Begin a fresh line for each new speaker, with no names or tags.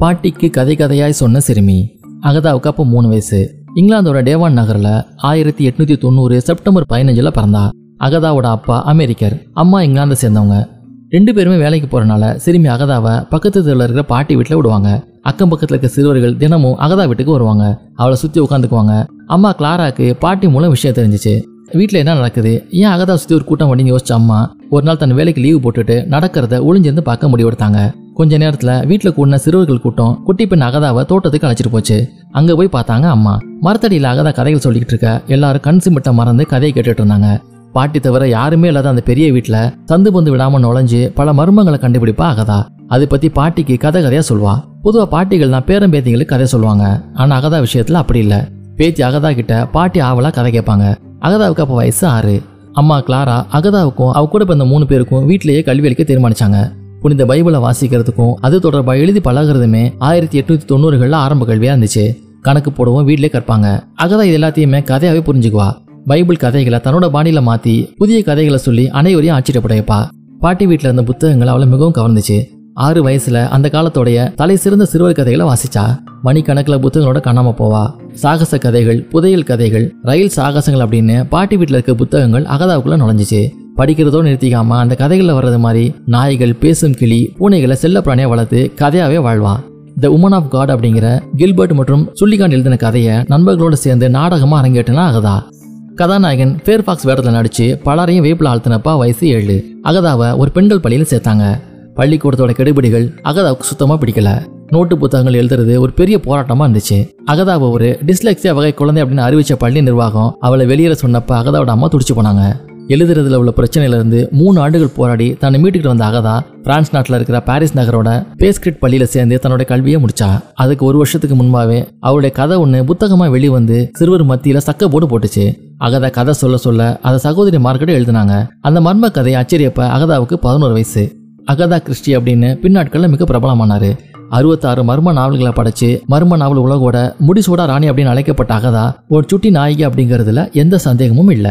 பாட்டிக்கு கதை கதையாய் சொன்ன சிறுமி அகதாவுக்கு அப்போ மூணு வயசு. இங்கிலாந்தோட டேவான் நகரில் ஆயிரத்தி எட்நூத்தி தொண்ணூறு செப்டம்பர் பதினஞ்சில் பிறந்தா அகதாவோட அப்பா அமெரிக்கர் அம்மா இங்கிலாந்தை சேர்ந்தவங்க. ரெண்டு பேருமே வேலைக்கு போகிறனால சிறுமி அகதாவை பக்கத்து தெருவில் இருக்கிற பாட்டி வீட்டில் விடுவாங்க. அக்கம் பக்கத்தில் இருக்க சிறுவர்கள் தினமும் அகதா வீட்டுக்கு வருவாங்க. அவளை சுற்றி உட்காந்துக்குவாங்க. அம்மா கிளாராக்கு பாட்டி மூலம் விஷயம் தெரிஞ்சிச்சு. வீட்டில் என்ன நடக்குது? ஏன் அகதா சுற்றி ஒரு கூட்டம் பண்ணி யோசிச்ச அம்மா ஒரு நாள் தன் வேலைக்கு லீவு போட்டுட்டு நடக்கிறத ஒளிஞ்சிருந்து பார்க்க முடிவெடுத்தாங்க கொஞ்ச நேரத்தில் வீட்டில் கூடின சிறுவர்கள் கூட்டம் குட்டி பெண் அகதாவை தோட்டத்துக்கு அழைச்சிட்டு போச்சு. அங்கே போய் பார்த்தாங்க அம்மா. மரத்தடியில் அகதா கதைகள் சொல்லிக்கிட்டு இருக்க. எல்லாரும் கண் சிமிட்ட மறந்து கதையை கேட்டுட்டு இருந்தாங்க. பாட்டி தவிர யாருமே இல்லாத அந்த பெரிய வீட்டில் சந்து பந்து விடாம நுழைஞ்சு பல மர்மங்களை கண்டுபிடிப்பா அகதா. அதை பத்தி பாட்டிக்கு கதை கதையா சொல்வா பொதுவா பாட்டிகள் தான் பேரம்பேத்திங்களுக்கு கதை சொல்லுவாங்க. ஆனா அகதா விஷயத்துல அப்படி இல்ல. பேத்தி அகதா கிட்ட பாட்டி ஆவலா கதை கேட்பாங்க. அகதாவுக்கு அப்ப வயசு ஆறு. அம்மா கிளாரா அகதாவுக்கும் அவ கூட பிறந்த மூணு பேருக்கும் வீட்டிலேயே கல்வி அளிக்க தீர்மானிச்சாங்க. புனித பைபிளை வாசிக்கிறதுக்கும் அது தொடர்பாக எழுதி பழகுறதுமே ஆயிரத்தி எட்நூத்தி தொண்ணூறுகளில் ஆரம்ப கல்வியா இருந்துச்சு. கணக்கு போடவும் வீட்டிலே கற்பாங்க. அகதா இது எல்லாத்தையுமே கதையாவே புரிஞ்சுக்குவா. பைபிள் கதைகளை தன்னோட பாணியில மாத்தி புதிய கதைகளை சொல்லி அனைவரையும் ஆச்சரியப்பட வைப்பா. பாட்டி வீட்டில் இருந்த புத்தகங்கள் அவளை மிகவும் கவர்ந்துச்சு. ஆறு வயசுல அந்த காலத்தோடைய தலை சிறந்த சிறுவர் கதைகளை வாசிச்சா. மணிக்கணக்கில் புத்தகங்களோட காணாம போவா. சாகச கதைகள் புதையல் கதைகள் ரயில் சாகசங்கள் அப்படின்னு பாட்டி வீட்டில் இருக்க புத்தகங்கள் அகதாவுக்குள்ள நுழைஞ்சிச்சு. படிக்கிறதோடு நிறுத்திக்காம அந்த கதைகளில் வர்றது மாதிரி நாய்கள் பேசும் கிளி பூனைகளை செல்ல வளர்த்து கதையாவே வாழ்வா. த உமன் ஆஃப் காட் அப்படிங்கிற கில்பர்ட் மற்றும் சுள்ளிகாண்ட் எழுதின கதையை நண்பர்களோடு சேர்ந்து நாடகமாக அரங்கேற்றினா அகதா. கதாநாயகன் ஃபேர்பாக்ஸ் வேடத்தில் நடிச்சு பலரையும் வேப்பில் ஆழ்த்தினப்பா வயசு ஏழு. அகதாவை ஒரு பெண்கள் பள்ளியில் சேர்த்தாங்க. பள்ளிக்கூடத்தோட கெடுபிடிகள் அகதாவுக்கு சுத்தமாக பிடிக்கல. நோட்டு புத்தகங்கள் எழுதுறது ஒரு பெரிய போராட்டமாக இருந்துச்சு. அகதாவை ஒரு டிஸ்லெக்சியா வகை குழந்தை அப்படின்னு அறிவிச்ச பள்ளி நிர்வாகம் அவளை வெளியேற சொன்னப்ப அகதாவோட அம்மா துடிச்சு போனாங்க. எழுதுறதுல உள்ள பிரச்சனையில இருந்து மூணு ஆண்டுகள் போராடி தன்னை மீட்டுக்கிட்டு வந்த அகதா பிரான்ஸ் நாட்டில் இருக்கிற பாரிஸ் நகரோட பேஸ்கிரிட் பள்ளியில சேர்ந்து தன்னோட கல்வியை முடிச்சா. அதுக்கு ஒரு வருஷத்துக்கு முன்பாவே அவருடைய கதை ஒன்று புத்தகமா வெளிவந்து சிறுவர் மத்தியில சக்க போடு போட்டுச்சு. அகதா கதை சொல்ல சொல்ல அதை சகோதரி மார்க்கெட்டை எழுதினாங்க. அந்த மர்ம கதையை ஆச்சரியப்ப அகதாவுக்கு பதினோரு வயசு. அகதா கிறிஸ்டி அப்படின்னு பின்னாட்களில் மிக பிரபலமானாரு. அறுபத்தாறு மர்ம நாவல்களை படைச்சு மர்ம நாவல் உலகோட முடிசூடா ராணி அப்படின்னு அழைக்கப்பட்ட அகதா ஒரு சுட்டி நாயகி அப்படிங்கிறதுல எந்த சந்தேகமும் இல்லை.